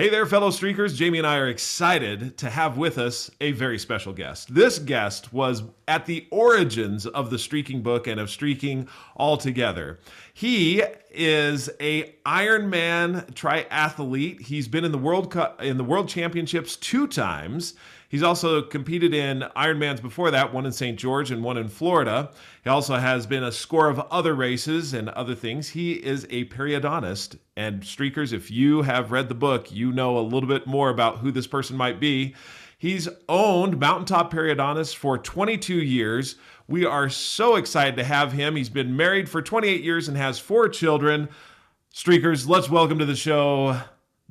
Hey there, fellow streakers. Jamie and I are excited to have with us a very special guest. This guest was at the origins of the streaking book and of streaking altogether. He is a Ironman triathlete. He's been in the World Cup in the World Championships two times. He's also competed in Ironmans before that, one in St. George and one in Florida. He also has been a score of other races and other things. He is a periodontist. And streakers, if you have read the book, you know a little bit more about who this person might be. He's owned Mountaintop Periodontist for 22 years. We are so excited to have him. He's been married for 28 years and has four children. Streakers, let's welcome to the show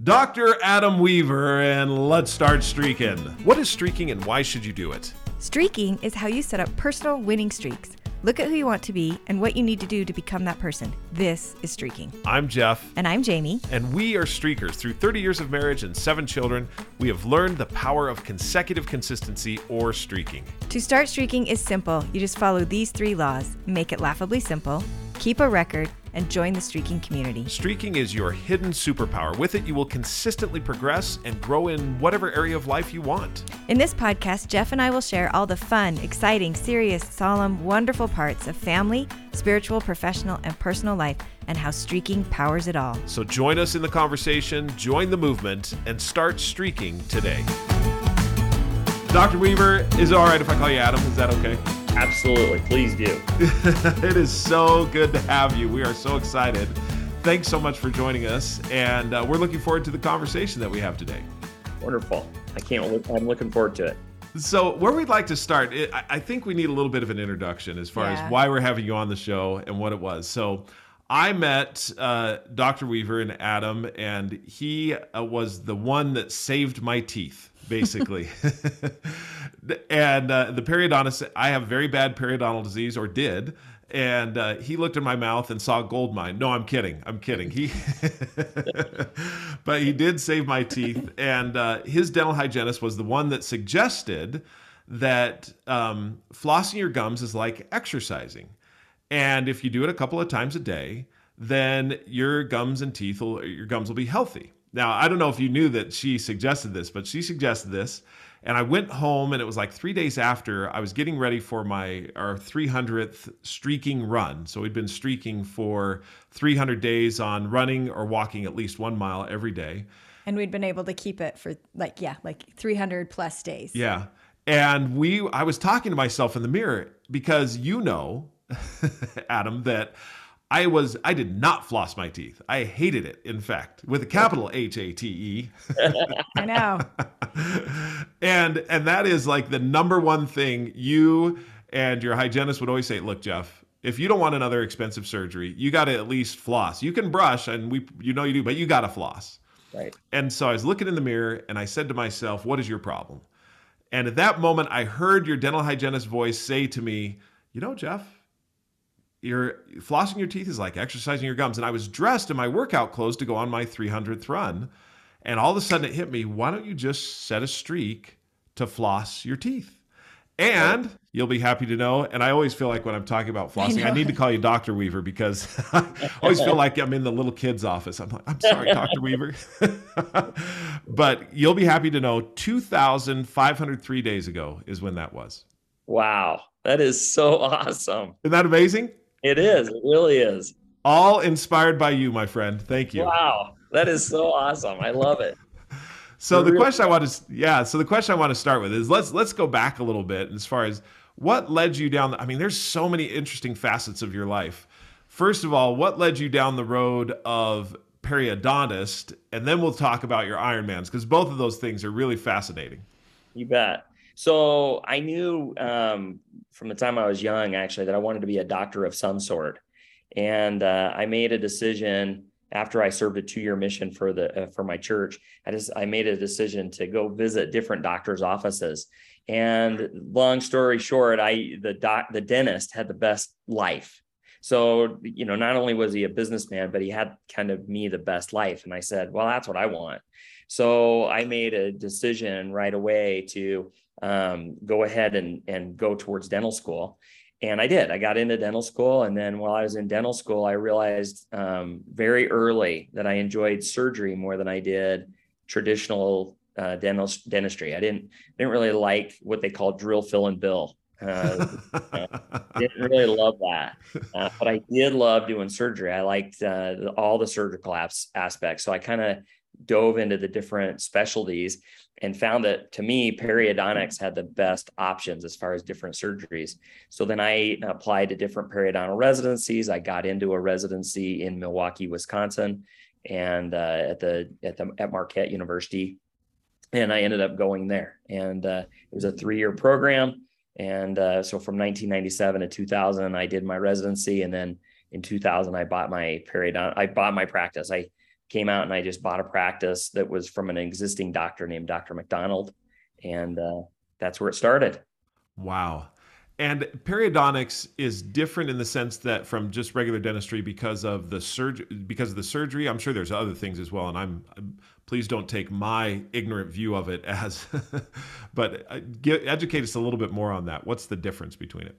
Dr. Adam Weaver, and let's start streaking. What is streaking and why should you do it? Streaking is how you set up personal winning streaks. Look at who you want to be and what you need to do to become that person. This is streaking. I'm Jeff. And I'm Jamie. And we are streakers. Through 30 years of marriage and seven children, we have learned the power of consecutive consistency or streaking. To start streaking is simple. You just follow these three laws make it laughably simple, keep a record, and join the streaking community. Streaking is your hidden superpower. With it, you will consistently progress and grow in whatever area of life you want. In this podcast, Jeff and I will share all the fun, exciting, serious, solemn, wonderful parts of family, spiritual, professional, and personal life and how streaking powers it all. So join us in the conversation, join the movement, and start streaking today. Dr. Weaver, is it all right if I call you Adam? Is that okay? Absolutely. Please do. it is so good to have you. We are so excited. Thanks so much for joining us. And uh, we're looking forward to the conversation that we have today. Wonderful. I can't look, I'm looking forward to it. So, where we'd like to start, it, I think we need a little bit of an introduction as far yeah. as why we're having you on the show and what it was. So, I met uh, Dr. Weaver and Adam, and he uh, was the one that saved my teeth, basically. and uh, the periodontist, I have very bad periodontal disease, or did. And uh, he looked in my mouth and saw gold mine. No, I'm kidding. I'm kidding. He, but he did save my teeth. And uh, his dental hygienist was the one that suggested that um, flossing your gums is like exercising and if you do it a couple of times a day, then your gums and teeth will your gums will be healthy. Now, I don't know if you knew that she suggested this, but she suggested this. And I went home and it was like 3 days after I was getting ready for my our 300th streaking run. So we'd been streaking for 300 days on running or walking at least 1 mile every day. And we'd been able to keep it for like yeah, like 300 plus days. Yeah. And we I was talking to myself in the mirror because you know Adam, that I was I did not floss my teeth. I hated it, in fact, with a capital H A T E. I know. and and that is like the number one thing you and your hygienist would always say, look, Jeff, if you don't want another expensive surgery, you got to at least floss. You can brush and we you know you do, but you got to floss. Right. And so I was looking in the mirror and I said to myself, what is your problem? And at that moment I heard your dental hygienist voice say to me, you know, Jeff, you're flossing your teeth is like exercising your gums. And I was dressed in my workout clothes to go on my 300th run. And all of a sudden it hit me why don't you just set a streak to floss your teeth? And you'll be happy to know. And I always feel like when I'm talking about flossing, I, I need to call you Dr. Weaver because I always feel like I'm in the little kid's office. I'm like, I'm sorry, Dr. Weaver. but you'll be happy to know 2,503 days ago is when that was. Wow. That is so awesome. Isn't that amazing? It is. It really is. All inspired by you, my friend. Thank you. Wow. That is so awesome. I love it. So the question I want to yeah, so the question I want to start with is let's let's go back a little bit as far as what led you down the, I mean there's so many interesting facets of your life. First of all, what led you down the road of periodontist and then we'll talk about your Ironmans because both of those things are really fascinating. You bet. So I knew um, from the time I was young, actually, that I wanted to be a doctor of some sort, and uh, I made a decision after I served a two-year mission for the uh, for my church. I just I made a decision to go visit different doctors' offices. And long story short, I the doc the dentist had the best life. So you know, not only was he a businessman, but he had kind of me the best life. And I said, well, that's what I want. So I made a decision right away to um, go ahead and, and go towards dental school. And I did. I got into dental school. And then while I was in dental school, I realized um, very early that I enjoyed surgery more than I did traditional uh, dentistry. I didn't didn't really like what they call drill, fill, and bill. Uh, didn't really love that, uh, but I did love doing surgery. I liked uh, all the surgical apps, aspects, so I kind of dove into the different specialties and found that to me periodontics had the best options as far as different surgeries so then i applied to different periodontal residencies i got into a residency in milwaukee wisconsin and uh, at the at the at marquette university and i ended up going there and uh, it was a three-year program and uh, so from 1997 to 2000, I did my residency, and then in 2000, I bought my periodont. I bought my practice. I came out and I just bought a practice that was from an existing doctor named Dr. McDonald, and uh, that's where it started. Wow. And periodontics is different in the sense that from just regular dentistry because of the surgery because of the surgery. I'm sure there's other things as well, and I'm, please don't take my ignorant view of it as, but uh, get, educate us a little bit more on that. What's the difference between it?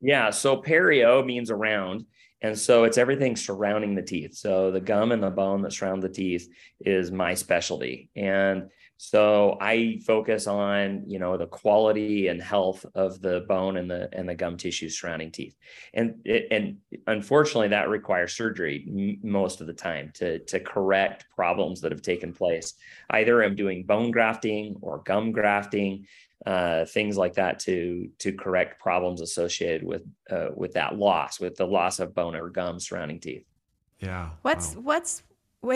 Yeah, so perio means around, and so it's everything surrounding the teeth. So the gum and the bone that surround the teeth is my specialty, and so I focus on, you know, the quality and health of the bone and the and the gum tissue surrounding teeth. And it, and unfortunately that requires surgery most of the time to to correct problems that have taken place. Either I'm doing bone grafting or gum grafting, uh, things like that to to correct problems associated with uh, with that loss, with the loss of bone or gum surrounding teeth. Yeah. What's wow. what's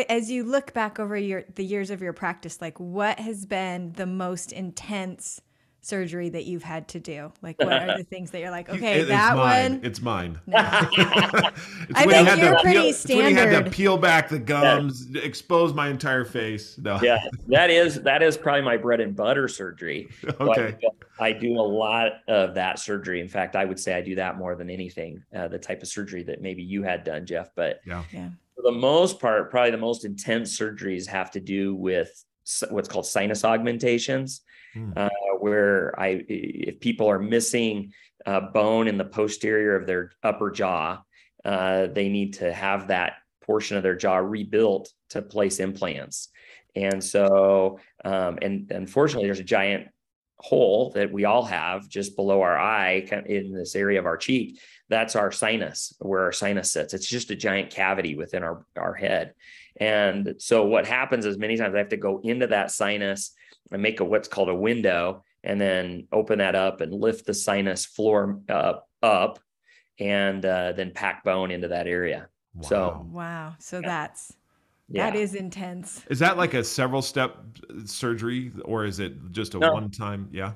as you look back over your the years of your practice, like what has been the most intense surgery that you've had to do? Like, what are the things that you're like, okay, it, that mine. one? It's mine. No. it's I think you're pretty peel, standard. when he had to peel back the gums, yeah. expose my entire face. No. Yeah, that is that is probably my bread and butter surgery. okay. So I, I, do a lot of that surgery. In fact, I would say I do that more than anything. Uh, the type of surgery that maybe you had done, Jeff. But yeah. yeah for the most part, probably the most intense surgeries have to do with what's called sinus augmentations, mm. uh, where I, if people are missing uh, bone in the posterior of their upper jaw, uh, they need to have that portion of their jaw rebuilt to place implants. And so, um, and unfortunately, there's a giant hole that we all have just below our eye in this area of our cheek. That's our sinus where our sinus sits. It's just a giant cavity within our, our head. And so what happens is many times i have to go into that sinus and make a what's called a window and then open that up and lift the sinus floor uh, up and uh, then pack bone into that area wow. so wow so that's yeah. That is intense. Is that like a several step surgery or is it just a no. one time? Yeah.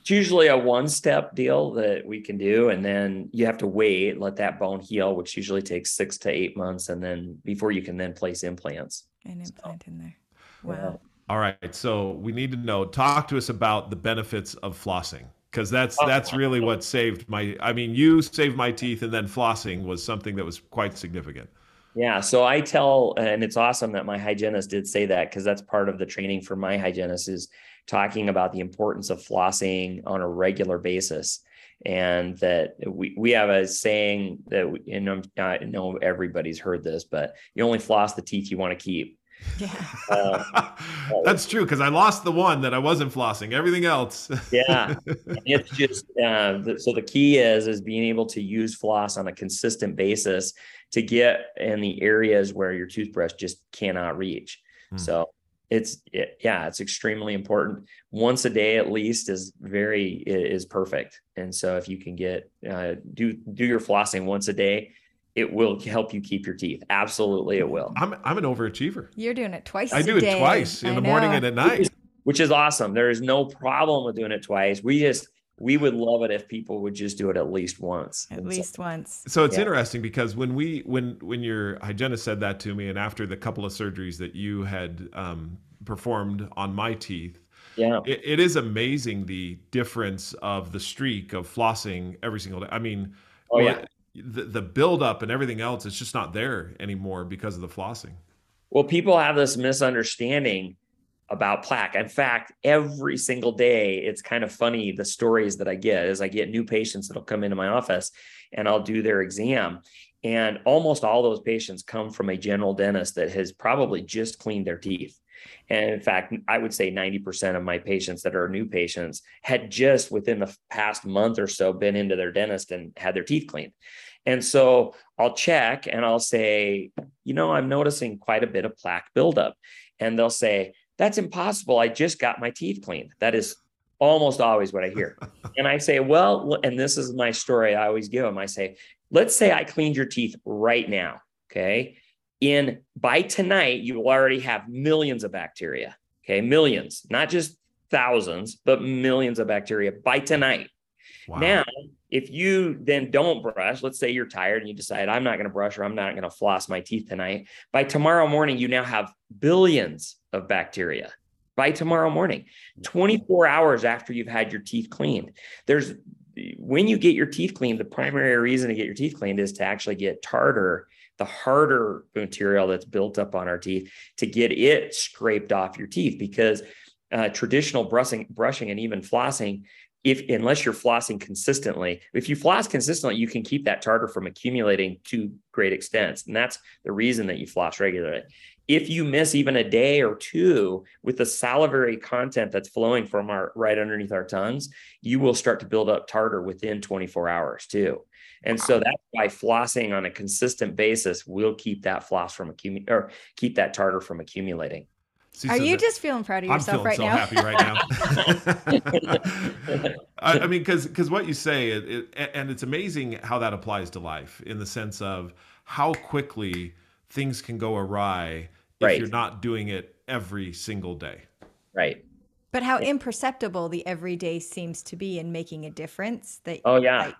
It's usually a one step deal that we can do. And then you have to wait, let that bone heal, which usually takes six to eight months. And then before you can then place implants. An implant so, in there. Wow. All right. So we need to know, talk to us about the benefits of flossing because that's oh, that's really what saved my i mean you saved my teeth and then flossing was something that was quite significant yeah. So I tell, and it's awesome that my hygienist did say that because that's part of the training for my hygienist is talking about the importance of flossing on a regular basis. And that we, we have a saying that, we, you know, I know everybody's heard this, but you only floss the teeth you want to keep. Yeah. Uh, That's true because I lost the one that I wasn't flossing. Everything else. yeah, it's just uh, the, so the key is is being able to use floss on a consistent basis to get in the areas where your toothbrush just cannot reach. Hmm. So it's it, yeah, it's extremely important. Once a day at least is very is perfect. And so if you can get uh, do do your flossing once a day, it will help you keep your teeth. Absolutely, it will. I'm I'm an overachiever. You're doing it twice. I do day. it twice in I the know. morning and at night, which is awesome. There is no problem with doing it twice. We just we would love it if people would just do it at least once. At least so, once. So it's yeah. interesting because when we when when your hygienist said that to me, and after the couple of surgeries that you had um, performed on my teeth, yeah, it, it is amazing the difference of the streak of flossing every single day. I mean, oh yeah. The, the buildup and everything else, it's just not there anymore because of the flossing. Well, people have this misunderstanding about plaque. In fact, every single day, it's kind of funny the stories that I get as I get new patients that'll come into my office and I'll do their exam. And almost all those patients come from a general dentist that has probably just cleaned their teeth. And in fact, I would say 90% of my patients that are new patients had just within the past month or so been into their dentist and had their teeth cleaned. And so I'll check and I'll say, you know, I'm noticing quite a bit of plaque buildup. And they'll say, that's impossible. I just got my teeth cleaned. That is almost always what I hear. and I say, well, and this is my story I always give them. I say, let's say I cleaned your teeth right now. Okay. In by tonight, you will already have millions of bacteria. Okay. Millions, not just thousands, but millions of bacteria by tonight. Wow. Now, if you then don't brush, let's say you're tired and you decide, I'm not going to brush or I'm not going to floss my teeth tonight. By tomorrow morning, you now have billions of bacteria. By tomorrow morning, 24 hours after you've had your teeth cleaned. There's when you get your teeth cleaned, the primary reason to get your teeth cleaned is to actually get tartar, the harder material that's built up on our teeth, to get it scraped off your teeth because uh, traditional brushing, brushing and even flossing if unless you're flossing consistently if you floss consistently you can keep that tartar from accumulating to great extents and that's the reason that you floss regularly. If you miss even a day or two with the salivary content that's flowing from our right underneath our tongues you will start to build up tartar within 24 hours too. And so that's why flossing on a consistent basis will keep that floss from accumulating or keep that tartar from accumulating See, Are so you just feeling proud of yourself right so now? I'm feeling so happy right now. I, I, mean, because because what you say, it, it, and it's amazing how that applies to life in the sense of how quickly things can go awry if right. you're not doing it every single day. Right. But how imperceptible the everyday seems to be in making a difference. That oh yeah. Like,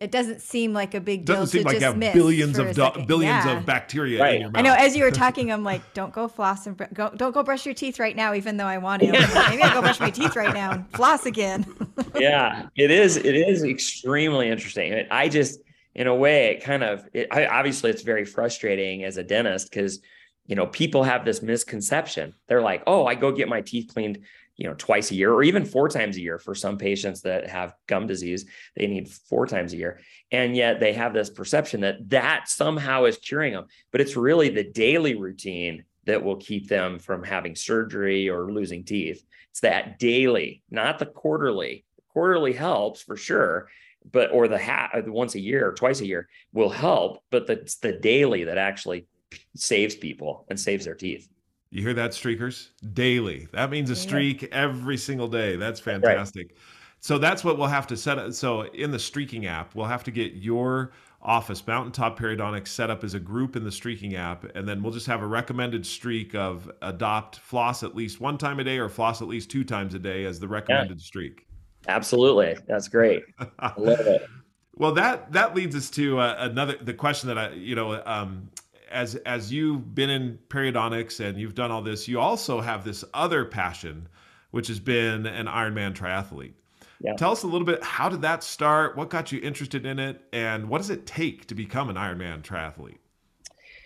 it doesn't seem like a big deal doesn't seem to like just you have billions of do- billions yeah. of bacteria right. in your mouth. I know. As you were talking, I'm like, don't go floss and br- go, don't go brush your teeth right now, even though I want to. Like, Maybe I'll go brush my teeth right now and floss again. yeah, it is. It is extremely interesting. I just, in a way, it kind of. It, I, obviously, it's very frustrating as a dentist because you know people have this misconception. They're like, oh, I go get my teeth cleaned you know twice a year or even four times a year for some patients that have gum disease they need four times a year. And yet they have this perception that that somehow is curing them. But it's really the daily routine that will keep them from having surgery or losing teeth. It's that daily not the quarterly. Quarterly helps for sure but or the hat uh, once a year or twice a year will help but it's the daily that actually saves people and saves their teeth you hear that, streakers? Daily. That means a streak every single day. That's fantastic. Right. So that's what we'll have to set up. So in the streaking app, we'll have to get your office, Mountaintop Periodontics, set up as a group in the streaking app, and then we'll just have a recommended streak of adopt floss at least one time a day or floss at least two times a day as the recommended yeah. streak. Absolutely, that's great. I love it. well, that that leads us to uh, another the question that I you know um, as as you've been in periodontics and you've done all this, you also have this other passion, which has been an Ironman triathlete. Yeah. Tell us a little bit. How did that start? What got you interested in it, and what does it take to become an Ironman triathlete?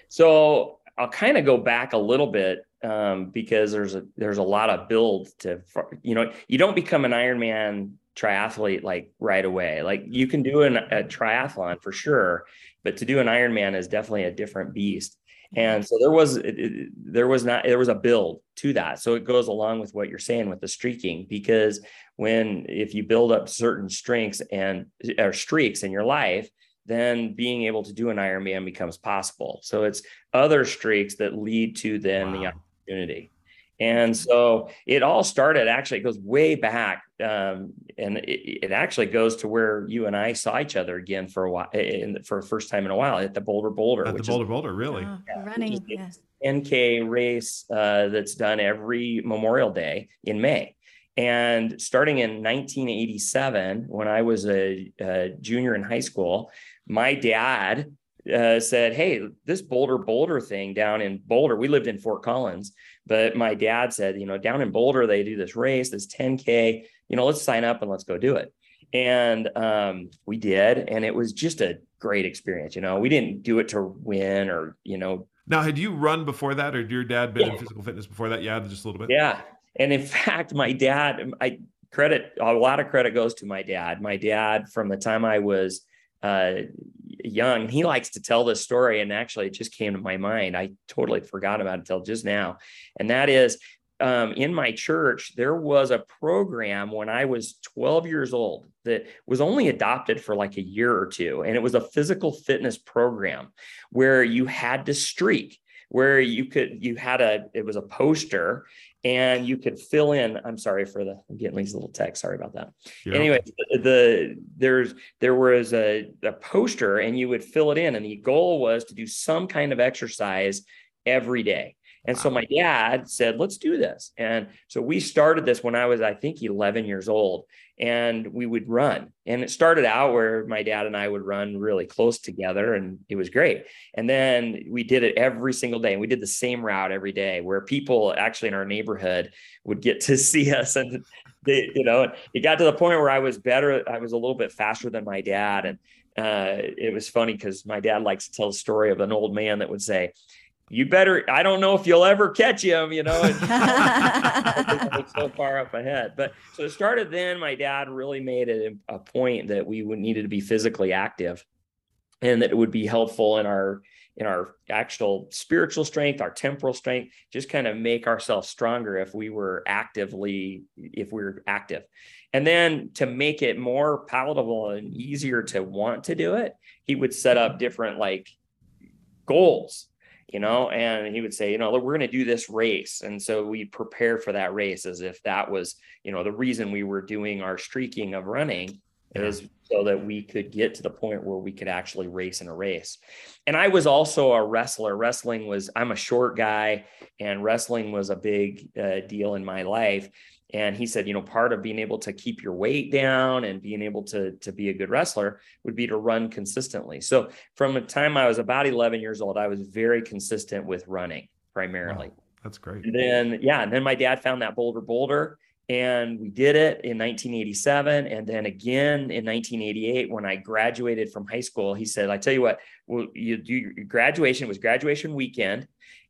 So I'll kind of go back a little bit um, because there's a there's a lot of build to you know you don't become an Ironman triathlete like right away. Like you can do an, a triathlon for sure, but to do an Ironman is definitely a different beast. Mm-hmm. And so there was it, it, there was not there was a build to that. So it goes along with what you're saying with the streaking because when if you build up certain strengths and or streaks in your life, then being able to do an Ironman becomes possible. So it's other streaks that lead to then wow. the opportunity. And so it all started actually, it goes way back. Um, and it, it, actually goes to where you and I saw each other again for a while, in, for the first time in a while at the Bolder Boulder. At the Boulder is, Boulder, really? Oh, yeah, running. Yeah. 10K race uh, that's done every Memorial Day in May. And starting in 1987, when I was a, a junior in high school, my dad uh, said, Hey, this Bolder Boulder thing down in Boulder, we lived in Fort Collins, but my dad said, You know, down in Boulder, they do this race, this 10K, you know, let's sign up and let's go do it. And um, we did. And it was just a great experience. You know, we didn't do it to win or, you know. Now, had you run before that or did your dad been yeah. in physical fitness before that? Yeah, just a little bit. Yeah. And in fact, my dad, I credit, a lot of credit goes to my dad. My dad, from the time I was, uh, young. He likes to tell this story, and actually, it just came to my mind. I totally forgot about it until just now. And that is um, in my church, there was a program when I was 12 years old that was only adopted for like a year or two. And it was a physical fitness program where you had to streak, where you could, you had a, it was a poster and you could fill in. I'm sorry for the I'm getting these little text. Sorry about that. Anyway, the, the, there's there was a, a poster and you would fill it in, and the goal was to do some kind of exercise every day. And wow. so my dad said, let's do this. And so we started this when I was, I think, 11 years old, and we would run. And it started out where my dad and I would run really close together, and it was great. And then we did it every single day. And we did the same route every day where people actually in our neighborhood would get to see us. And they, you know, it got to the point where I was better, I was a little bit faster than my dad. And uh, it was funny because my dad likes to tell the story of an old man that would say, you better i don't know if you'll ever catch him you know so far up ahead. But so it started then my dad really made it a point that we would needed to be physically active and that it would be helpful in our in our actual spiritual strength our temporal strength just kind of make ourselves stronger if we were actively if we were active. And then to make it more palatable and easier to want to do it he would set up mm-hmm. different like goals you know, and he would say, you know, we're going to do this race. And so we prepare for that race as if that was, you know, the reason we were doing our streaking of running yeah. is so that we could get to the point where we could actually race in a race. And I was also a wrestler. Wrestling was, I'm a short guy, and wrestling was a big uh, deal in my life. And he said, you know, part of being able to keep your weight down and being able to, to be a good wrestler would be to run consistently. So from the time I was about 11 years old, I was very consistent with running primarily. Wow, that's great. And then, yeah. And then my dad found that Bolder Boulder and we did it in 1987. And then again in 1988, when I graduated from high school, he said, I tell you what, well, you do your graduation was graduation weekend.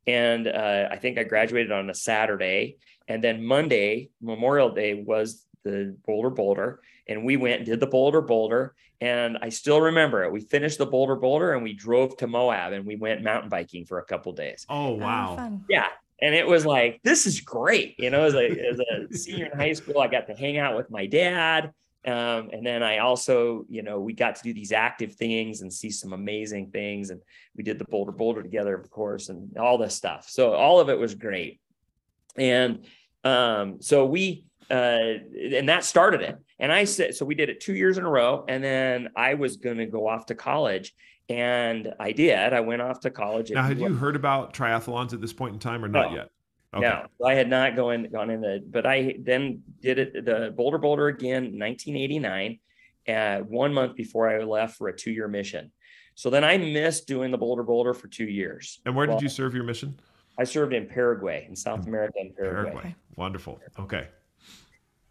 And uh, I think I graduated on a Saturday and then Monday, Memorial Day, was the Bolder Boulder. And we went and did the Bolder Boulder. And I still remember it. We finished the Bolder Boulder and we drove to Moab and we went mountain biking for a couple days. Oh, wow. Oh, yeah. And it was like, this is great. You know, as a, as a senior in high school, I got to hang out with my dad. Um, and then I also, you know, we got to do these active things and see some amazing things. And we did the Bolder Boulder together, of course, and all this stuff. So all of it was great. And um, so we, uh, and that started it. And I said, so we did it two years in a row. And then I was going to go off to college. And I did. I went off to college. Now, had you heard about triathlons at this point in time or not no. yet? Okay. No, I had not gone gone into, but I then did it the Bolder Boulder again, 1989, uh, one month before I left for a two year mission. So then I missed doing the Bolder Boulder for two years. And where well, did you serve your mission? I served in Paraguay, in South America, in Paraguay. Paraguay. Wonderful. Okay.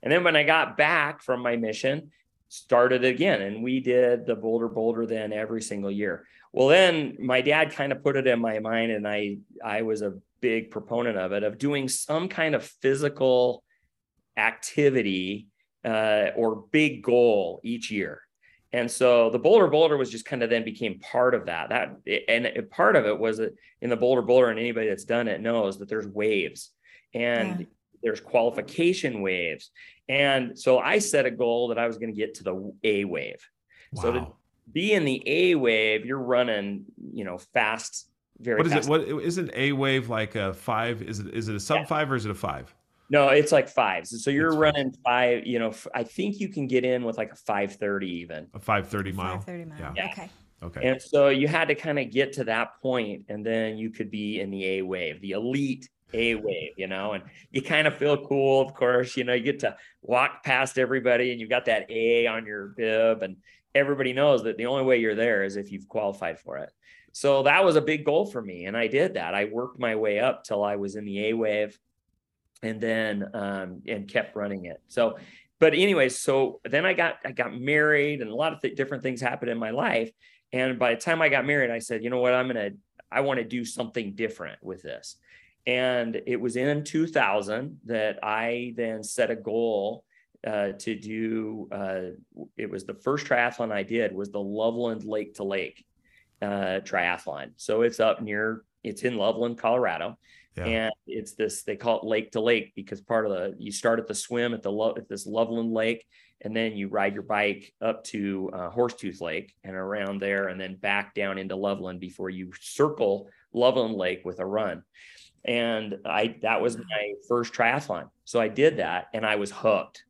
And then when I got back from my mission, started again, and we did the Bolder Boulder then every single year. Well, then my dad kind of put it in my mind, and I I was a big proponent of it of doing some kind of physical activity uh, or big goal each year. And so the Bolder Boulder was just kind of then became part of that. That and part of it was that in the Bolder Boulder, and anybody that's done it knows that there's waves and yeah. there's qualification waves. And so I set a goal that I was going to get to the A wave. Wow. So to be in the A wave, you're running, you know, fast. Very what is fast. it? What isn't A wave like a five? Is it is it a sub yeah. five or is it a five? No, it's like fives. So you're running five, you know, I think you can get in with like a 530 even. A 530 mile. 530 mile. Yeah. Okay. Okay. And so you had to kind of get to that point and then you could be in the A wave, the elite A wave, you know, and you kind of feel cool, of course, you know, you get to walk past everybody and you've got that A on your bib and everybody knows that the only way you're there is if you've qualified for it. So that was a big goal for me and I did that. I worked my way up till I was in the A wave and then um, and kept running it. So, but anyways, so then I got I got married, and a lot of th- different things happened in my life. And by the time I got married, I said, you know what, I'm gonna I want to do something different with this. And it was in 2000 that I then set a goal uh, to do. Uh, it was the first triathlon I did was the Loveland Lake to Lake uh, triathlon. So it's up near, it's in Loveland, Colorado. Yeah. And it's this, they call it lake to lake because part of the, you start at the swim at the, Lo- at this Loveland Lake, and then you ride your bike up to uh, Horsetooth Lake and around there, and then back down into Loveland before you circle Loveland Lake with a run. And I, that was my first triathlon. So I did that and I was hooked.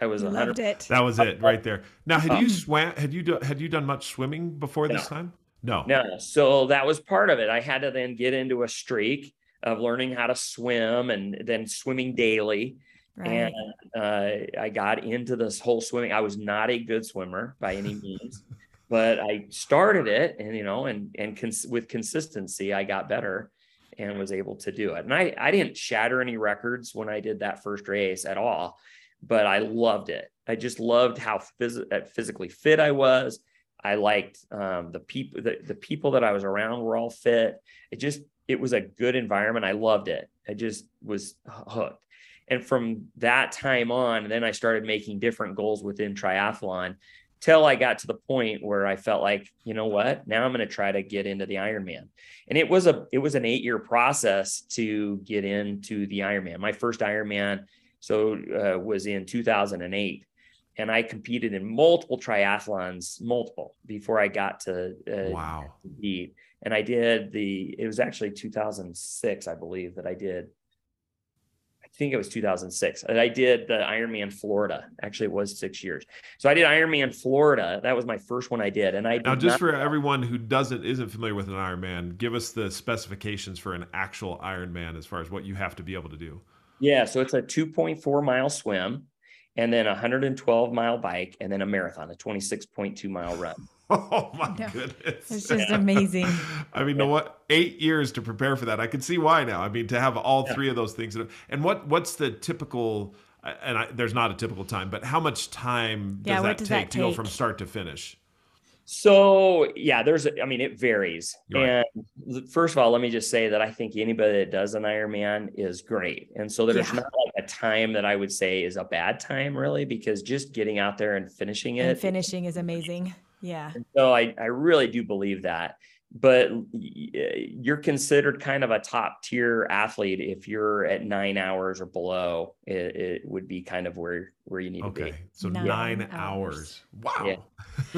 I was You a hundred loved it. That was it right there. Now, had you Um, swam? Had you do, had you done much swimming before this time? No. No, so that was part of it. I had to then get into a streak of learning how to swim and then swimming daily. Right. And uh, I got into this whole swimming. I was not a good swimmer by any means, but I started it, and you know, and and cons- with consistency, I got better and was able to do it. And I I didn't shatter any records when I did that first race at all, but I loved it. I just loved how phys- uh, physically fit I was. I liked um, the people the, the people that I was around were all fit. It just it was a good environment. I loved it. I just was hooked. And from that time on, then I started making different goals within triathlon till I got to the point where I felt like, you know what, now I'm going to try to get into the Ironman. And it was a it was an eight year process to get into the Ironman. My first Ironman so uh, was in 2008 and I competed in multiple triathlons, multiple before I got to uh, Wow. compete. And I did the, it was actually 2006, I believe, that I did. I think it was 2006. And I did the Ironman Florida. Actually, it was six years. So I did Ironman Florida. That was my first one I did. And I Now, just for everyone who doesn't isn't familiar with an Ironman, give us the specifications for an actual Ironman as far as what you have to be able to do. yeah, so it's a 2.4 mile swim, and then a 112 mile bike, and then a marathon, a 26.2 mile run. Oh my No, goodness! It's just amazing. I mean, know what? Eight years to prepare for that. I can see why now. I mean, to have all Yeah. three of those things. And what what's the typical? Uh, and I, there's not a typical time, but how much time does Yeah, that does take that to go from start to finish? So yeah, there's I mean it varies. Right. And first of all, let me just say that I think anybody that does an Ironman is great. And so there's Yeah. not like a time that I would say is a bad time really because just getting out there and finishing And it. finishing is amazing. Yeah. so I I really do believe that. But you're considered kind of a top tier athlete if you're at nine hours or below. It, it would be kind of where where you need to be. Okay, be. so Nine nine, hours. hours. Wow. Yeah.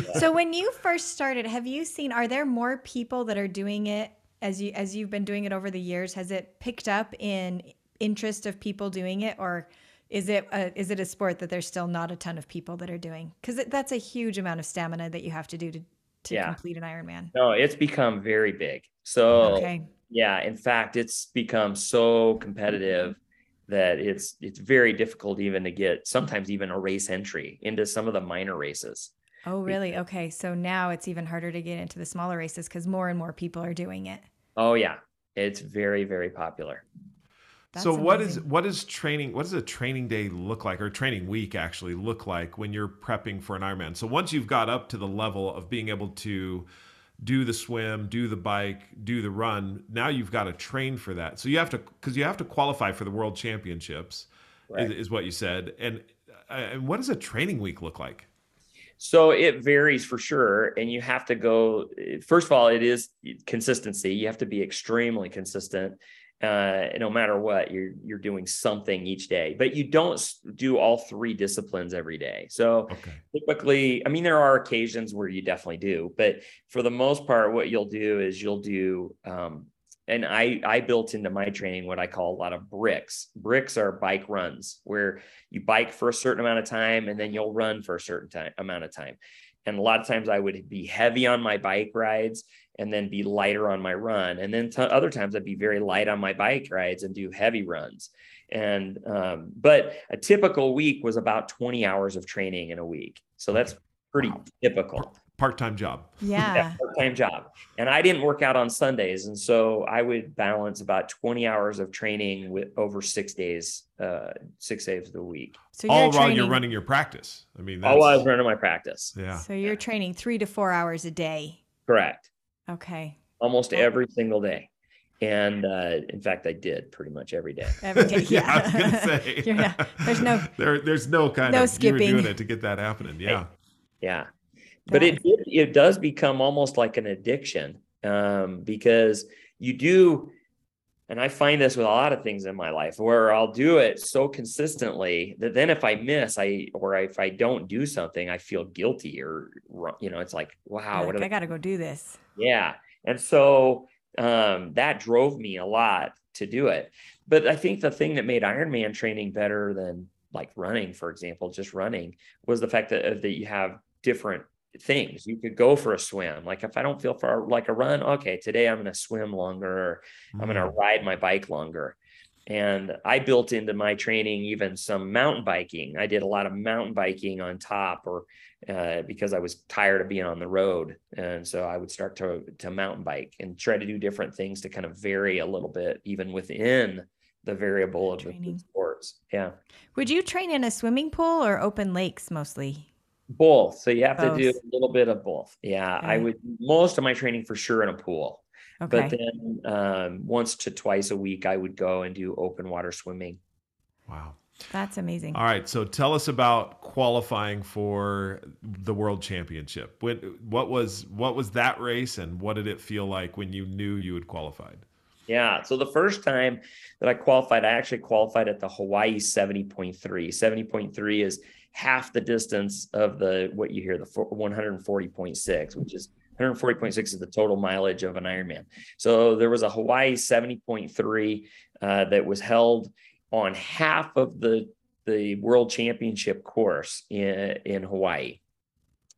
So when you first started, have you seen are there more people that are doing it as you as you've been doing it over the years? Has it picked up in interest of people doing it or is it a, is it a sport that there's still not a ton of people that are doing? Cuz that's a huge amount of stamina that you have to do to to Yeah. complete an Ironman. No, it's become very big. So Okay. Yeah, in fact, it's become so competitive that it's it's very difficult even to get sometimes even a race entry into some of the minor races. Oh, really? Okay. So now it's even harder to get into the smaller races cuz more and more people are doing it. Oh yeah, it's very very popular. So That's what is amazing. what is training what does a training day look like or training week actually look like when you're prepping for an Ironman? So once you've got up to the level of being able to do the swim, do the bike, do the run, now you've got to train for that. So you have to because you have to qualify for the world championships Right. is, is what you said. And uh, and what does a training week look like? So it varies for sure, and you have to go. First of all, it is consistency. You have to be extremely consistent, uh, no matter what. You're you're doing something each day, but you don't do all three disciplines every day. So Okay. typically i mean there are occasions where you definitely do but for the most part what you'll do is you'll do um, and i i built into my training what i call a lot of bricks bricks are bike runs where you bike for a certain amount of time and then you'll run for a certain time amount of time and a lot of times i would be heavy on my bike rides and then be lighter on my run and then t- other times i'd be very light on my bike rides and do heavy runs and um, but a typical week was about 20 hours of training in a week so that's pretty Wow. typical Part-time job. Yeah. part-time job and i didn't work out on sundays and so i would balance about 20 hours of training with over six days uh six days of the week So All you're while training you're running your practice. I mean, all while i was running my practice yeah. So you're training 3 to 4 hours a day. correct Okay. almost every single day and uh in fact i did pretty much every day Every day. yeah, I was gonna say. Not- there's no there. There's no kind no of you were doing skipping. it to get that happening. Yeah. yeah but it it does become almost like an addiction um, because you do and i find this with a lot of things in my life where i'll do it so consistently that then if i miss i or if i don't do something i feel guilty or you know it's like wow like, i gotta go do this. Yeah. And so um, that drove me a lot to do it. But i think the thing that made ironman training better than like running for example just running was the fact that, that you have different things. You could go for a swim. Like if I don't feel for like a run, okay, today I'm going to swim longer. Mm-hmm. I'm going to ride my bike longer. And I built into my training even some mountain biking. I did a lot of mountain biking on top, or uh, because I was tired of being on the road, and so I would start to to mountain bike and try to do different things to kind of vary a little bit, even within the variable of training. the sports. Yeah. Would you train in a swimming pool or open lakes mostly? Both. So you have both. to do a little bit of both. Yeah. Okay. I would most of my training for sure in a pool. Okay. But then um, once to twice a week, I would go and do open water swimming. Wow. That's amazing. All right. So tell us about qualifying for the world championship. What, what was what was that race and what did it feel like when you knew you had qualified? Yeah. So the first time that I qualified, I actually qualified at the Hawaii 70.3. 70.3 is half the distance of the what you hear the 140.6 which is 140.6 is the total mileage of an Ironman. So there was a Hawaii 70.3 uh, that was held on half of the the World Championship course in in Hawaii,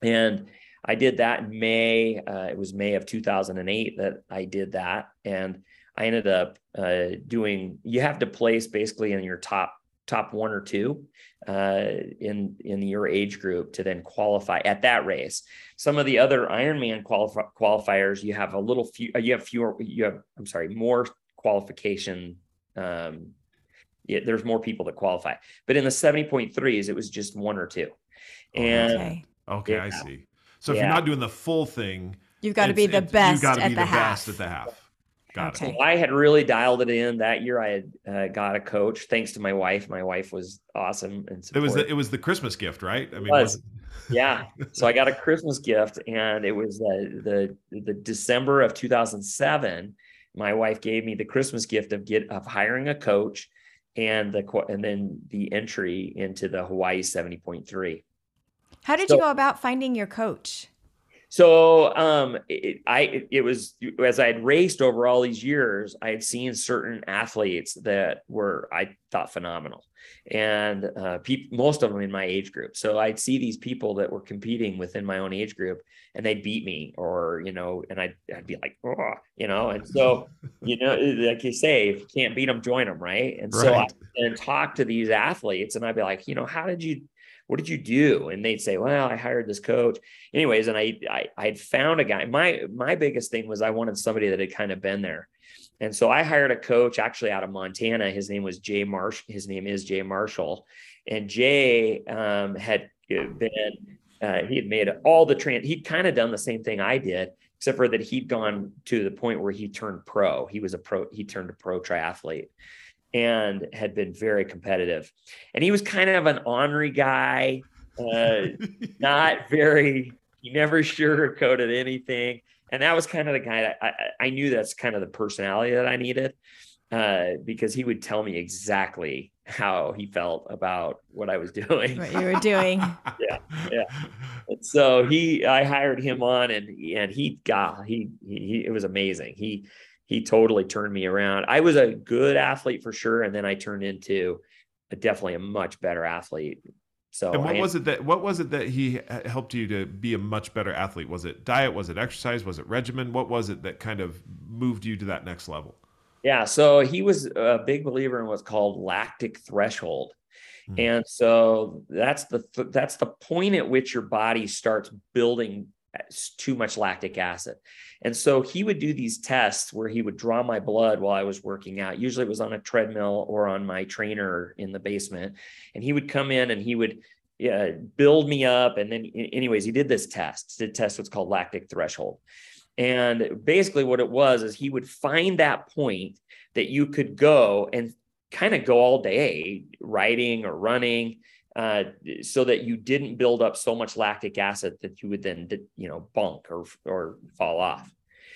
and I did that in May. Uh, it was May of 2008 that I did that, and I ended up uh, doing. You have to place basically in your top top one or two uh, in in your age group to then qualify at that race. Some of the other Ironman qualif- qualifiers, you have a little few. You have fewer. You have I'm sorry, more qualification. Um, yeah, there's more people that qualify, but in the 70.3s, it was just one or two. And okay, okay yeah, I see. So if yeah. you're not doing the full thing, you've got to be the best. You've got to be the, the best at the half. Got okay. it. So I had really dialed it in that year. I had uh, got a coach thanks to my wife. My wife was awesome and it was the, it was the Christmas gift, right? I mean, was. yeah. So I got a Christmas gift, and it was the the the December of 2007. My wife gave me the Christmas gift of get of hiring a coach, and the and then the entry into the Hawaii 70.3. How did so, you go about finding your coach? So um, it, I it was as I had raced over all these years, I had seen certain athletes that were I thought phenomenal, and uh, pe- most of them in my age group. So I'd see these people that were competing within my own age group, and they'd beat me, or you know, and I'd I'd be like, oh, you know, and so you know, like you say, if you can't beat them, join them, right? And right. so I and talk to these athletes, and I'd be like, you know, how did you what did you do? And they'd say, well, I hired this coach. Anyways, and I, I, I had found a guy. My, my biggest thing was I wanted somebody that had kind of been there. And so I hired a coach actually out of Montana. His name was Jay Marsh. His name is Jay Marshall. And Jay um, had been, uh, he had made all the trans, he'd kind of done the same thing I did, except for that he'd gone to the point where he turned pro. He was a pro, he turned a pro triathlete and had been very competitive. And he was kind of an ornery guy, uh, not very, he never sugarcoated anything. And that was kind of the guy that I, I knew that's kind of the personality that I needed uh, because he would tell me exactly how he felt about what I was doing. What you were doing. yeah. Yeah. And so he, I hired him on and, and he got, he, he, it was amazing. He, he totally turned me around. I was a good athlete for sure, and then I turned into a, definitely a much better athlete. So, and what was it that what was it that he helped you to be a much better athlete? Was it diet? Was it exercise? Was it regimen? What was it that kind of moved you to that next level? Yeah, so he was a big believer in what's called lactic threshold. Mm-hmm. And so that's the that's the point at which your body starts building too much lactic acid. And so he would do these tests where he would draw my blood while I was working out. Usually it was on a treadmill or on my trainer in the basement. And he would come in and he would yeah, build me up. And then, anyways, he did this test, to test what's called lactic threshold. And basically, what it was is he would find that point that you could go and kind of go all day riding or running uh, so that you didn't build up so much lactic acid that you would then, you know, bonk or or fall off.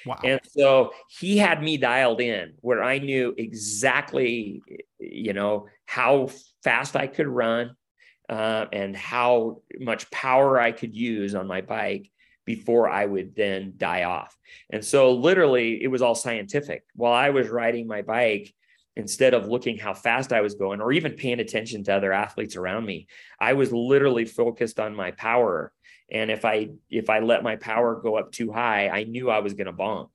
Wow. And so he had me dialed in where I knew exactly, you know, how fast I could run uh, and how much power I could use on my bike before I would then die off. And so literally it was all scientific. While I was riding my bike, instead of looking how fast I was going or even paying attention to other athletes around me, I was literally focused on my power. And if I if I let my power go up too high, I knew I was going to bonk.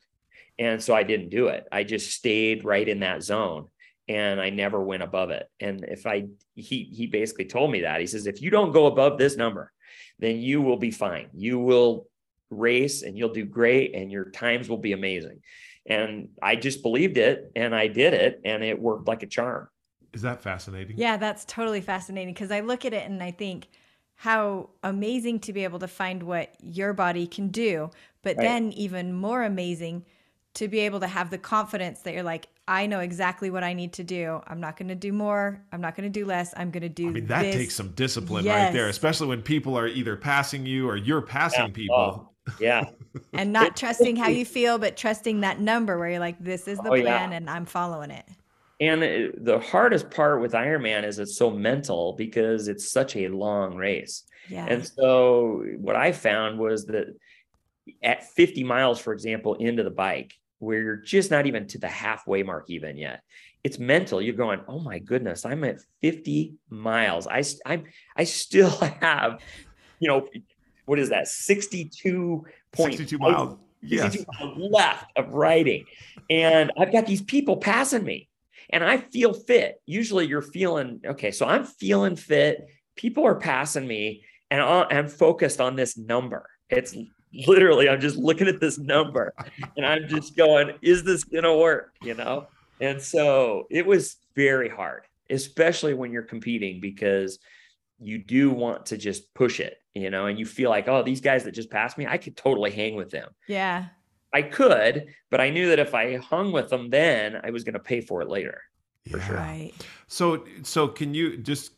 And so I didn't do it. I just stayed right in that zone and I never went above it. And if I he he basically told me that. He says if you don't go above this number, then you will be fine. You will race and you'll do great and your times will be amazing. And I just believed it and I did it and it worked like a charm. Is that fascinating? Yeah, that's totally fascinating because I look at it and I think how amazing to be able to find what your body can do, but right. then even more amazing to be able to have the confidence that you're like, I know exactly what I need to do. I'm not going to do more. I'm not going to do less. I'm going to do. I mean, that this. takes some discipline yes. right there, especially when people are either passing you or you're passing yeah. people. Oh, yeah. and not trusting how you feel, but trusting that number where you're like, this is the oh, plan yeah. and I'm following it. And the hardest part with Ironman is it's so mental because it's such a long race. Yeah. And so what I found was that at 50 miles, for example, into the bike, where you're just not even to the halfway mark even yet, it's mental. You're going, oh my goodness, I'm at 50 miles. I I'm I still have, you know, what is that? 62 62 miles, yes. miles left of riding. And i've got these people passing me and i feel fit. Usually you're feeling okay so i'm feeling fit. People are passing me and i'm focused on this number. It's literally i'm just looking at this number and i'm just going is this gonna work? You know? And so it was very hard especially when you're competing because you do want to just push it, you know, and you feel like, oh, these guys that just passed me, I could totally hang with them. Yeah. I could, but I knew that if I hung with them then, I was going to pay for it later. For yeah. sure. Right. So, so can you just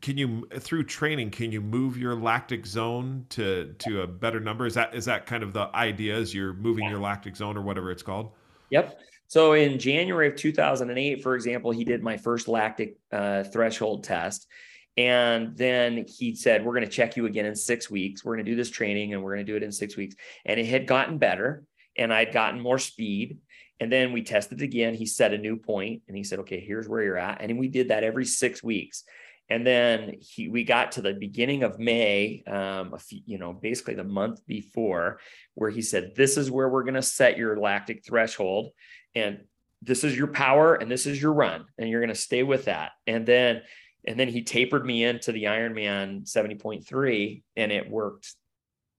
can you through training can you move your lactic zone to to a better number? Is that is that kind of the idea? Is you're moving yeah. your lactic zone or whatever it's called? Yep. So in January of 2008, for example, he did my first lactic uh, threshold test and then he said, We're going to check you again in six weeks. We're going to do this training and we're going to do it in six weeks. And it had gotten better and I'd gotten more speed. And then we tested again. He set a new point and he said, Okay, here's where you're at. And we did that every six weeks. And then he, we got to the beginning of May, um, few, you know, basically the month before, where he said, This is where we're going to set your lactic threshold. And this is your power and this is your run. And you're going to stay with that. And then and then he tapered me into the Ironman 70.3 and it worked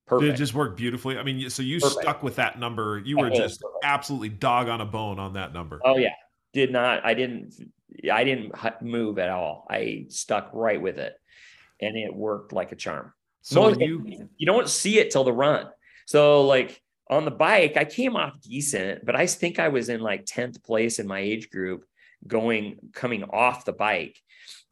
perfect. Did it just worked beautifully? I mean, so you perfect. stuck with that number. You were just absolutely dog on a bone on that number. Oh yeah. Did not, I didn't, I didn't move at all. I stuck right with it and it worked like a charm. So you, you don't see it till the run. So like on the bike, I came off decent, but I think I was in like 10th place in my age group going, coming off the bike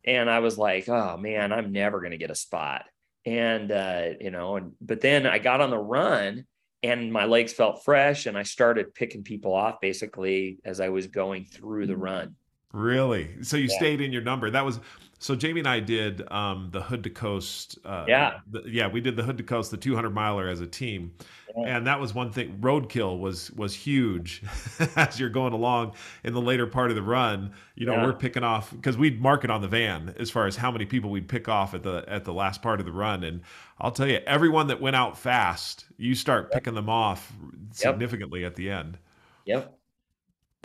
and I was like, oh man, I'm never going to get a spot. And, uh, you know, and, but then I got on the run and my legs felt fresh and I started picking people off basically as I was going through the run. Really? So you yeah. stayed in your number. That was so Jamie and I did um, the Hood to Coast. Uh, yeah, the, yeah, we did the Hood to Coast, the 200 miler as a team. And that was one thing. Roadkill was was huge as you're going along in the later part of the run. You know, yeah. we're picking off because we'd mark it on the van as far as how many people we'd pick off at the at the last part of the run, and I'll tell you, everyone that went out fast, you start yep. picking them off significantly yep. at the end. Yep.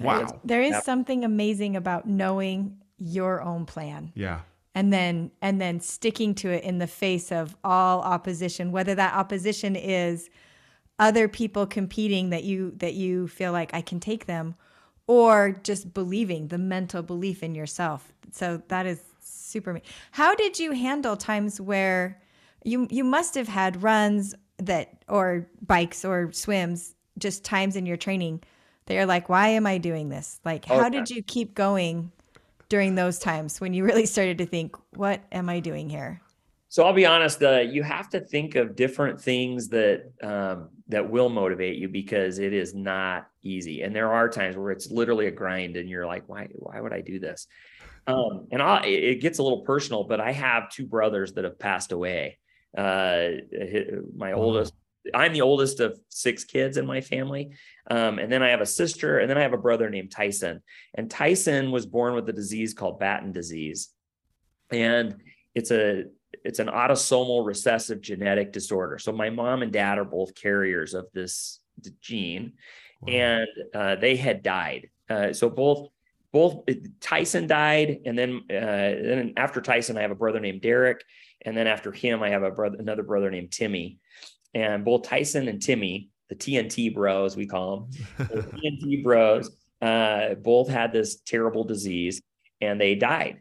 Wow. There is, something amazing about knowing your own plan. Yeah. And then and then sticking to it in the face of all opposition, whether that opposition is other people competing that you that you feel like I can take them or just believing the mental belief in yourself. So that is super How did you handle times where you you must have had runs that or bikes or swims just times in your training that you're like, why am I doing this? Like, how did you keep going during those times when you really started to think, what am I doing here? So I'll be honest, uh, you have to think of different things that um, that will motivate you because it is not easy. And there are times where it's literally a grind, and you're like, why why would I do this? Um, and I, it gets a little personal, but I have two brothers that have passed away. Uh, my oldest, I'm the oldest of six kids in my family. Um, and then I have a sister, and then I have a brother named Tyson. And Tyson was born with a disease called Batten disease. And it's a it's an autosomal recessive genetic disorder. So my mom and dad are both carriers of this gene, wow. and uh, they had died. Uh, so both both Tyson died, and then uh, then after Tyson, I have a brother named Derek, and then after him, I have a brother another brother named Timmy, and both Tyson and Timmy, the TNT Bros, we call them, the TNT Bros, uh, both had this terrible disease, and they died.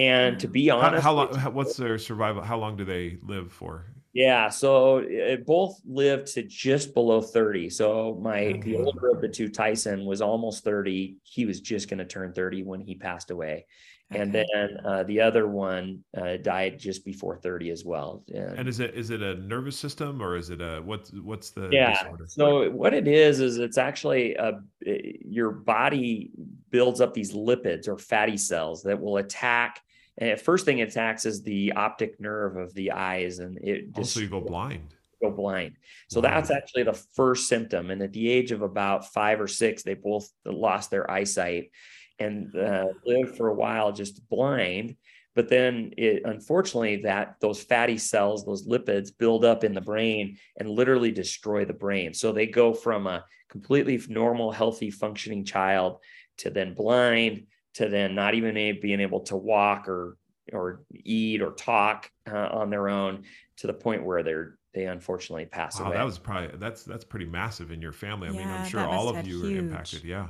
And to be honest, how, how long? How, what's their survival? How long do they live for? Yeah, so it both lived to just below 30. So my the older of the two, Tyson, was almost 30. He was just going to turn 30 when he passed away. And then uh, the other one uh, died just before 30 as well. And, and, is it is it a nervous system or is it a what's what's the yeah? Disorder? So what it is is it's actually a, your body builds up these lipids or fatty cells that will attack and first thing it attacks is the optic nerve of the eyes, and it just also you go blind. Go blind. So wow. that's actually the first symptom. And at the age of about five or six, they both lost their eyesight and uh, lived for a while just blind. But then, it, unfortunately, that those fatty cells, those lipids, build up in the brain and literally destroy the brain. So they go from a completely normal, healthy, functioning child to then blind to then not even being able to walk or or eat or talk uh, on their own to the point where they're they unfortunately pass wow, away. That was probably that's that's pretty massive in your family. I yeah, mean, I'm sure all of you huge. were impacted. Yeah.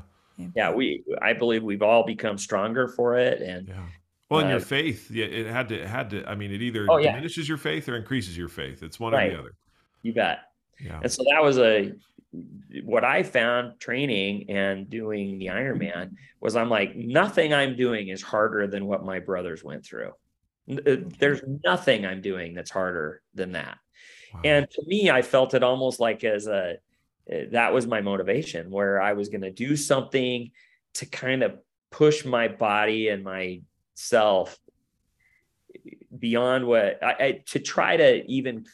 Yeah, we I believe we've all become stronger for it, and yeah. Well, in uh, your faith, yeah, it had to it had to. I mean, it either oh, yeah. diminishes your faith or increases your faith. It's one right. or the other. You bet. Yeah. And so that was a what I found training and doing the Ironman was I'm like, nothing I'm doing is harder than what my brothers went through. Uh, there's nothing I'm doing that's harder than that. Wow. And to me, I felt it almost like as a uh, that was my motivation where I was going to do something to kind of push my body and myself beyond what I, I to try to even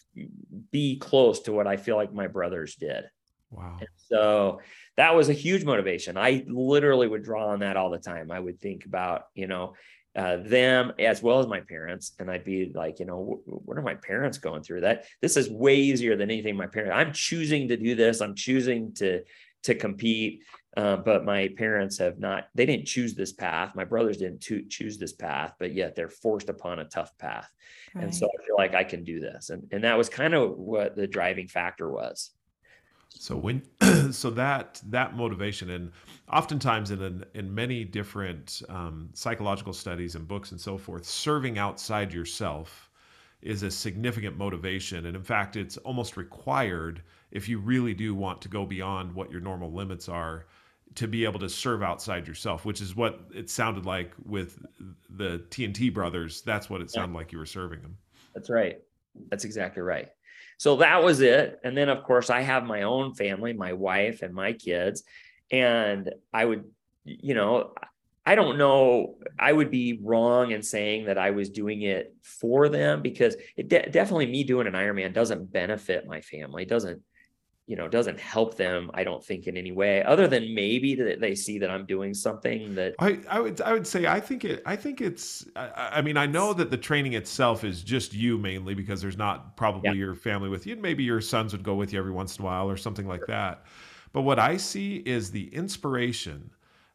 be close to what I feel like my brothers did. Wow. And so that was a huge motivation. I literally would draw on that all the time. I would think about, you know, uh, them as well as my parents. And I'd be like, you know, what are my parents going through? That this is way easier than anything my parents. I'm choosing to do this. I'm choosing to to compete. Uh, but my parents have not. They didn't choose this path. My brothers didn't to, choose this path, but yet they're forced upon a tough path. Right. And so I feel like I can do this. And and that was kind of what the driving factor was. So when so that that motivation and oftentimes in an, in many different um, psychological studies and books and so forth, serving outside yourself is a significant motivation, and in fact, it's almost required if you really do want to go beyond what your normal limits are to be able to serve outside yourself, which is what it sounded like with the TNT brothers. That's what it sounded yeah. like you were serving them. That's right. That's exactly right. So that was it. And then, of course, I have my own family, my wife and my kids. And I would, you know, I don't know. I would be wrong in saying that I was doing it for them because it de- definitely me doing an Ironman doesn't benefit my family. Doesn't you know doesn't help them i don't think in any way other than maybe that they see that i'm doing something that i i would i would say i think it i think it's i, I mean i know that the training itself is just you mainly because there's not probably yeah. your family with you maybe your sons would go with you every once in a while or something like that but what i see is the inspiration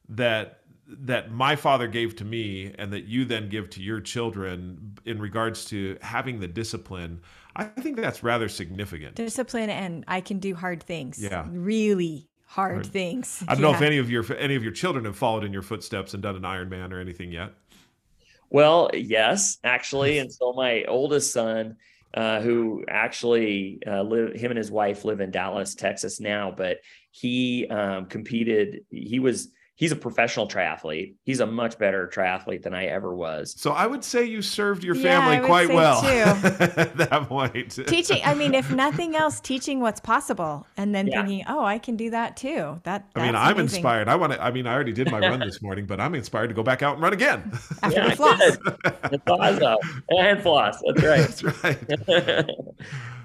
that that my father gave to me and that you then give to your children in regards to having the discipline I think that's rather significant. Discipline and I can do hard things. Yeah. Really hard, hard. things. I don't yeah. know if any of your any of your children have followed in your footsteps and done an Ironman or anything yet. Well, yes, actually, and so my oldest son, uh, who actually uh, live, him and his wife live in Dallas, Texas now, but he um, competed. He was he's a professional triathlete. He's a much better triathlete than I ever was. So I would say you served your Yeah, family would quite well too. at that point. teaching i mean if nothing else teaching what's possible and then Yeah. thinking oh i can do that too that I mean, I'm amazing. inspired. I want to. I mean, I already did my run this morning, but I'm inspired to go back out and run again. after Yeah, the floss good. That's awesome. And floss. That's right. That's right.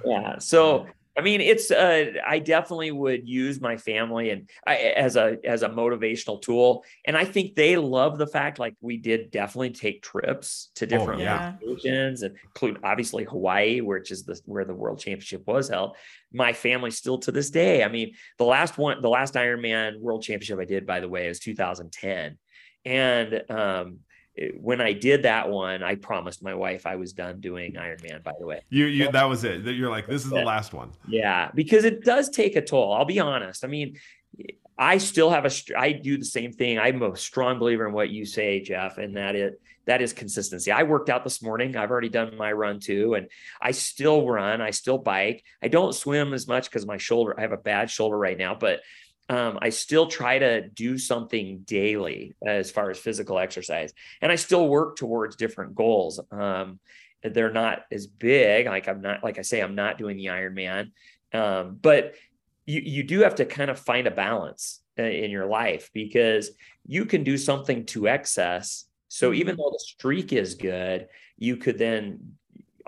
yeah. So I mean, it's uh, I definitely would use my family and I, as a as a motivational tool, and I think they love the fact like we did definitely take trips to different Oh, yeah. locations, and include obviously Hawaii, which is the where the World Championship was held. My family still to this day. I mean, the last one, the last Ironman World Championship I did, by the way, is 2010, and um, it- when I did that one, I promised my wife I was done doing Iron Man. By the way. You, you. That was it. That You're like, this is the last one. Yeah, because it does take a toll. I'll be honest. I mean, I still have a. I do the same thing. I'm a strong believer in what you say, Jeff, and that it that is consistency. I worked out this morning. I've already done my run too, and I still run. I still bike. I don't swim as much because my shoulder. I have a bad shoulder right now, but um, I still try to do something daily as far as physical exercise, and I still work towards different goals. Um, they're not as big. Like I'm not, like I say, I'm not doing the Ironman, um, but you you do have to kind of find a balance uh, in your life because you can do something to excess. So even though the streak is good, you could then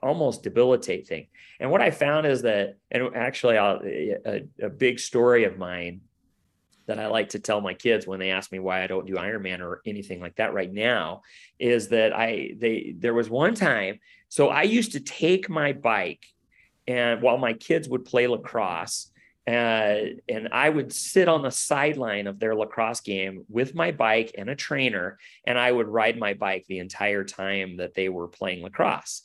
almost debilitate thing. And what I found is that, and actually, I'll, a, a big story of mine that I like to tell my kids when they ask me why I don't do Ironman or anything like that right now is that I they there was one time so I used to take my bike and while my kids would play lacrosse uh, and I would sit on the sideline of their lacrosse game with my bike and a trainer and I would ride my bike the entire time that they were playing lacrosse.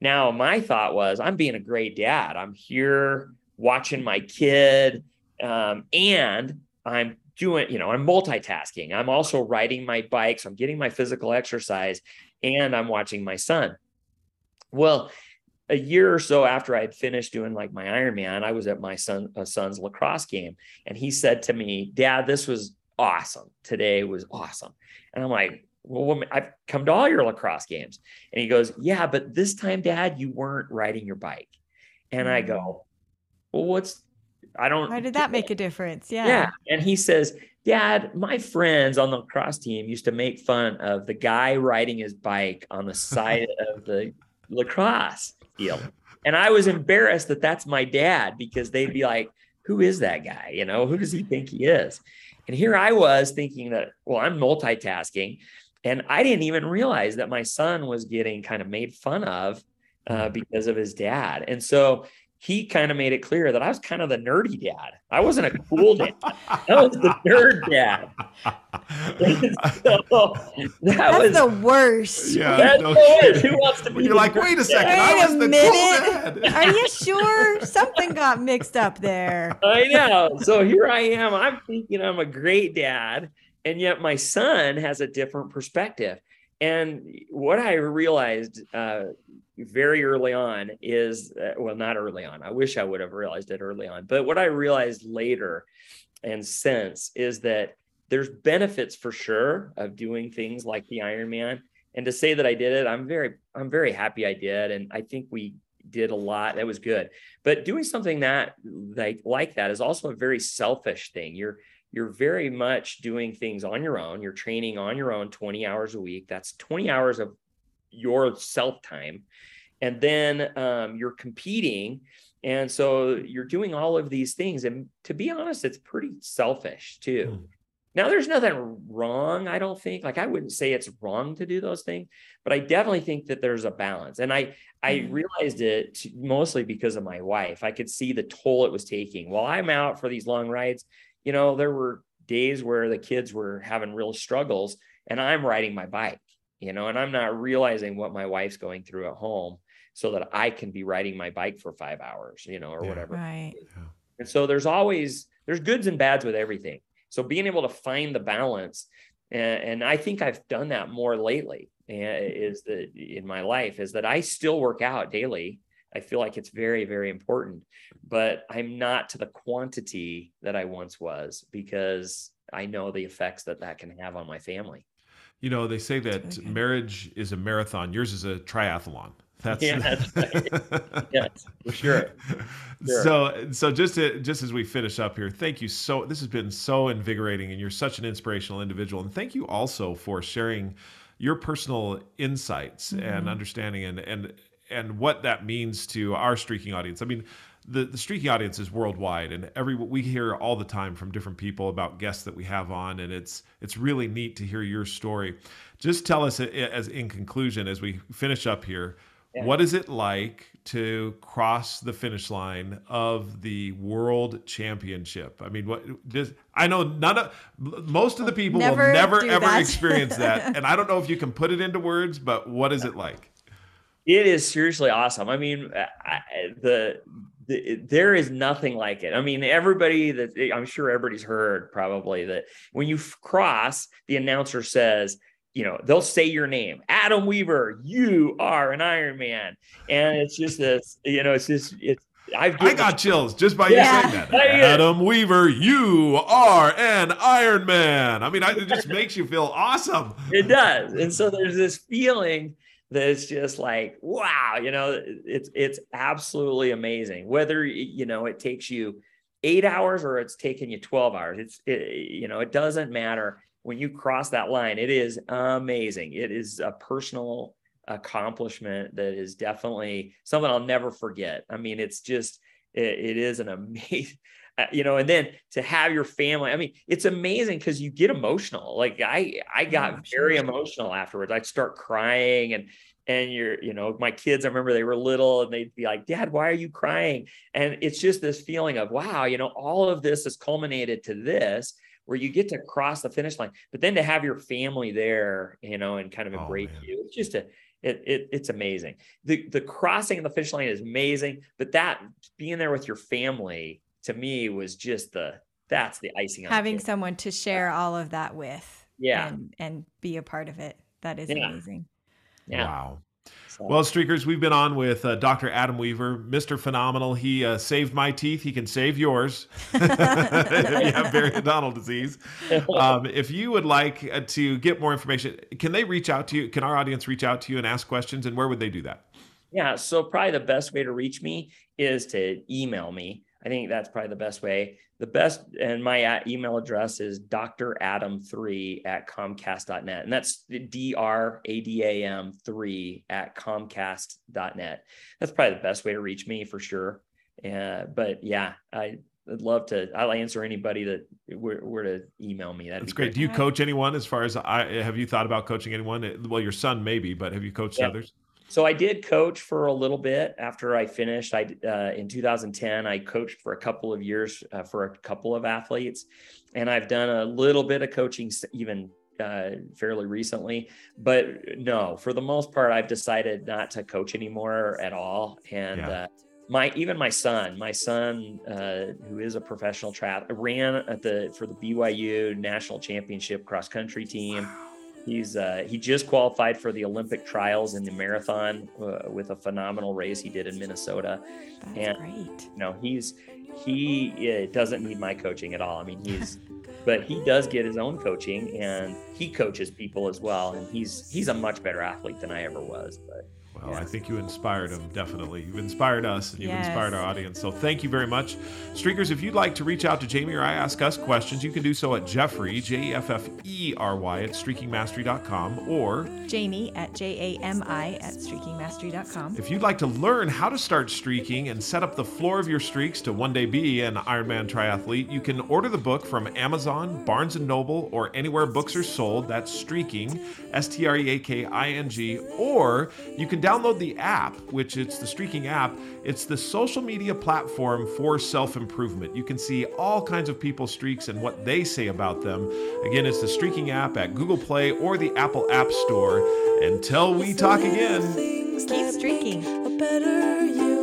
Now my thought was I'm being a great dad. I'm here watching my kid um, and I'm doing, you know, I'm multitasking. I'm also riding my bike. So I'm getting my physical exercise and I'm watching my son. Well, a year or so after I had finished doing like my Ironman, I was at my son uh, son's lacrosse game, and he said to me, "Dad, this was awesome. Today was awesome." And I'm like, "Well, I've come to all your lacrosse games," and he goes, "Yeah, but this time, Dad, you weren't riding your bike." And I go, "Well, what's? I don't. why did that make a difference yeah Yeah. And he says, Dad, my friends on the lacrosse team used to make fun of the guy riding his bike on the side of the lacrosse field. And I was embarrassed that that's my dad because they'd be like, Who is that guy? You know, who does he think he is? And here I was thinking that, well, I'm multitasking. And I didn't even realize that my son was getting kind of made fun of uh, because of his dad. And so he kind of made it clear that I was kind of the nerdy dad. I wasn't a cool dad. I was the nerd dad. so that that's was the worst Yeah. that's no the worst. Who wants to be You're like, wait a second, Wait I was a the minute. cool dad. are you sure something got mixed up there I know. So here I am. I'm thinking I'm a great dad, and yet my son has a different perspective. And what I realized uh, very early on is, uh, well, not early on. I wish I would have realized it early on. But what I realized later and since is that there's benefits for sure of doing things like the Ironman. And to say that I did it, I'm very, I'm very happy I did. And I think we did a lot. That was good. But doing something that like like that is also a very selfish thing. You're you're very much doing things on your own. You're training on your own 20 hours a week. That's 20 hours of your self time. And then um, you're competing. And so you're doing all of these things. And to be honest, it's pretty selfish too. Hmm. Now, there's nothing wrong, I don't think. Like, I wouldn't say it's wrong to do those things, but I definitely think that there's a balance. And I, I Mhm. realized it mostly because of my wife. I could see the toll it was taking. While I'm out for these long rides, you know, there were days where the kids were having real struggles and I'm riding my bike, you know, and I'm not realizing what my wife's going through at home so that I can be riding my bike for five hours, you know, or Yeah. whatever. right And so there's always there's goods and bads with everything. So being able to find the balance, and, and I think I've done that more lately. eh, Is that in my life is that I still work out daily. I feel like it's very very important, but I'm not to the quantity that I once was because I know the effects that that can have on my family. You know, they say that marriage is a marathon. Yours is a triathlon. That's yeah, that's right. yes, for sure. sure. So, so just to, just as we finish up here, thank you so. This has been so invigorating, and you're such an inspirational individual. And thank you also for sharing your personal insights mm-hmm. and understanding, and and and what that means to our streaking audience. I mean, the, the streaking audience is worldwide and every we hear all the time from different people about guests that we have on and it's it's really neat to hear your story just tell us as in conclusion as we finish up here yeah. what is it like to cross the finish line of the world championship i mean what just i know none of most of the people never will never ever that. experience that and i don't know if you can put it into words but what is it like it is seriously awesome. I mean, I, the there is nothing like it. I mean, everybody that I'm sure everybody's heard probably that when you cross, the announcer says, you know, they'll say your name, Adam Weaver, you are an Iron Man. And it's just this, you know, it's just, it's, I've I got chills just by yeah. you saying that. Adam Weaver, you are an Iron Man. I mean, I, it just makes you feel awesome. It does. And so there's this feeling that's just like wow you know it's it's absolutely amazing. Whether you know it takes you eight hours or it's taking you 12 hours it's it, you know it doesn't matter. When you cross that line it is amazing. It is a personal accomplishment that is definitely something i'll never forget. I mean it's just it, it is an amazing Uh, you know and then to have your family i mean it's amazing because you get emotional like i i got very emotional afterwards i'd start crying and and you're you know my kids i remember they were little and they'd be like dad why are you crying? And it's just this feeling of wow you know all of this has culminated to this where you get to cross the finish line but then to have your family there you know and kind of oh, embrace oh, you it's just a it, it, it's amazing. The the crossing of the finish line is amazing but that being there with your family to me was just the that's the icing on having someone to share all of that with yeah and, and be a part of it that is yeah. amazing yeah. wow so. Well, Streakers, we've been on with uh, Dr. Adam Weaver, Mr. Phenomenal. He uh, saved my teeth. He can save yours if you have periodontal disease. Um, if you would like uh, to get more information, can they reach out to you? Can our audience reach out to you and ask questions? And where would they do that? Yeah, so probably the best way to reach me is to email me I think that's probably the best way. The best, and my email address is dradam3 at comcast.net. And that's D R A D A M 3 at comcast.net. That's probably the best way to reach me for sure. Uh, but yeah, I, would love to. I'll answer anybody that were, were to email me. That's great. great. Do you coach anyone? As far as I have you thought about coaching anyone? Well, your son maybe, but have you coached yeah. others? So I did coach for a little bit after I finished. I uh, in 2010 I coached for a couple of years uh, for a couple of athletes, and I've done a little bit of coaching even uh, fairly recently. But no, for the most part, I've decided not to coach anymore at all. And yeah. Uh, my even my son, my son uh, who is a professional triathlete, ran at the for the BYU national championship cross country team. Wow He's uh, he just qualified for the Olympic trials in the marathon uh, with a phenomenal race he did in Minnesota. That's and, great. You know, he's he uh, doesn't need my coaching at all. I mean, he's but he does get his own coaching and he coaches people as well. And he's he's a much better athlete than I ever was. But well, yes. I think you inspired them, definitely. You've inspired us and you've yes. inspired our audience. So thank you very much. Streakers, if you'd like to reach out to Jamie or I ask us questions, you can do so at Jeffery, J E F F E R Y, at streakingmastery.com or Jamie at J A M I at streakingmastery.com. If you'd like to learn how to start streaking and set up the floor of your streaks to one day be an Ironman triathlete, you can order the book from Amazon, Barnes and Noble, or anywhere books are sold. That's Streaking, S T R E A K I N G, or you can download the app, which it's the Streaking app. It's the social media platform for self improvement. You can see all kinds of people's streaks and what they say about them. Again, it's the Streaking app at Google Play or the Apple App Store. Until we talk again, keep streaking.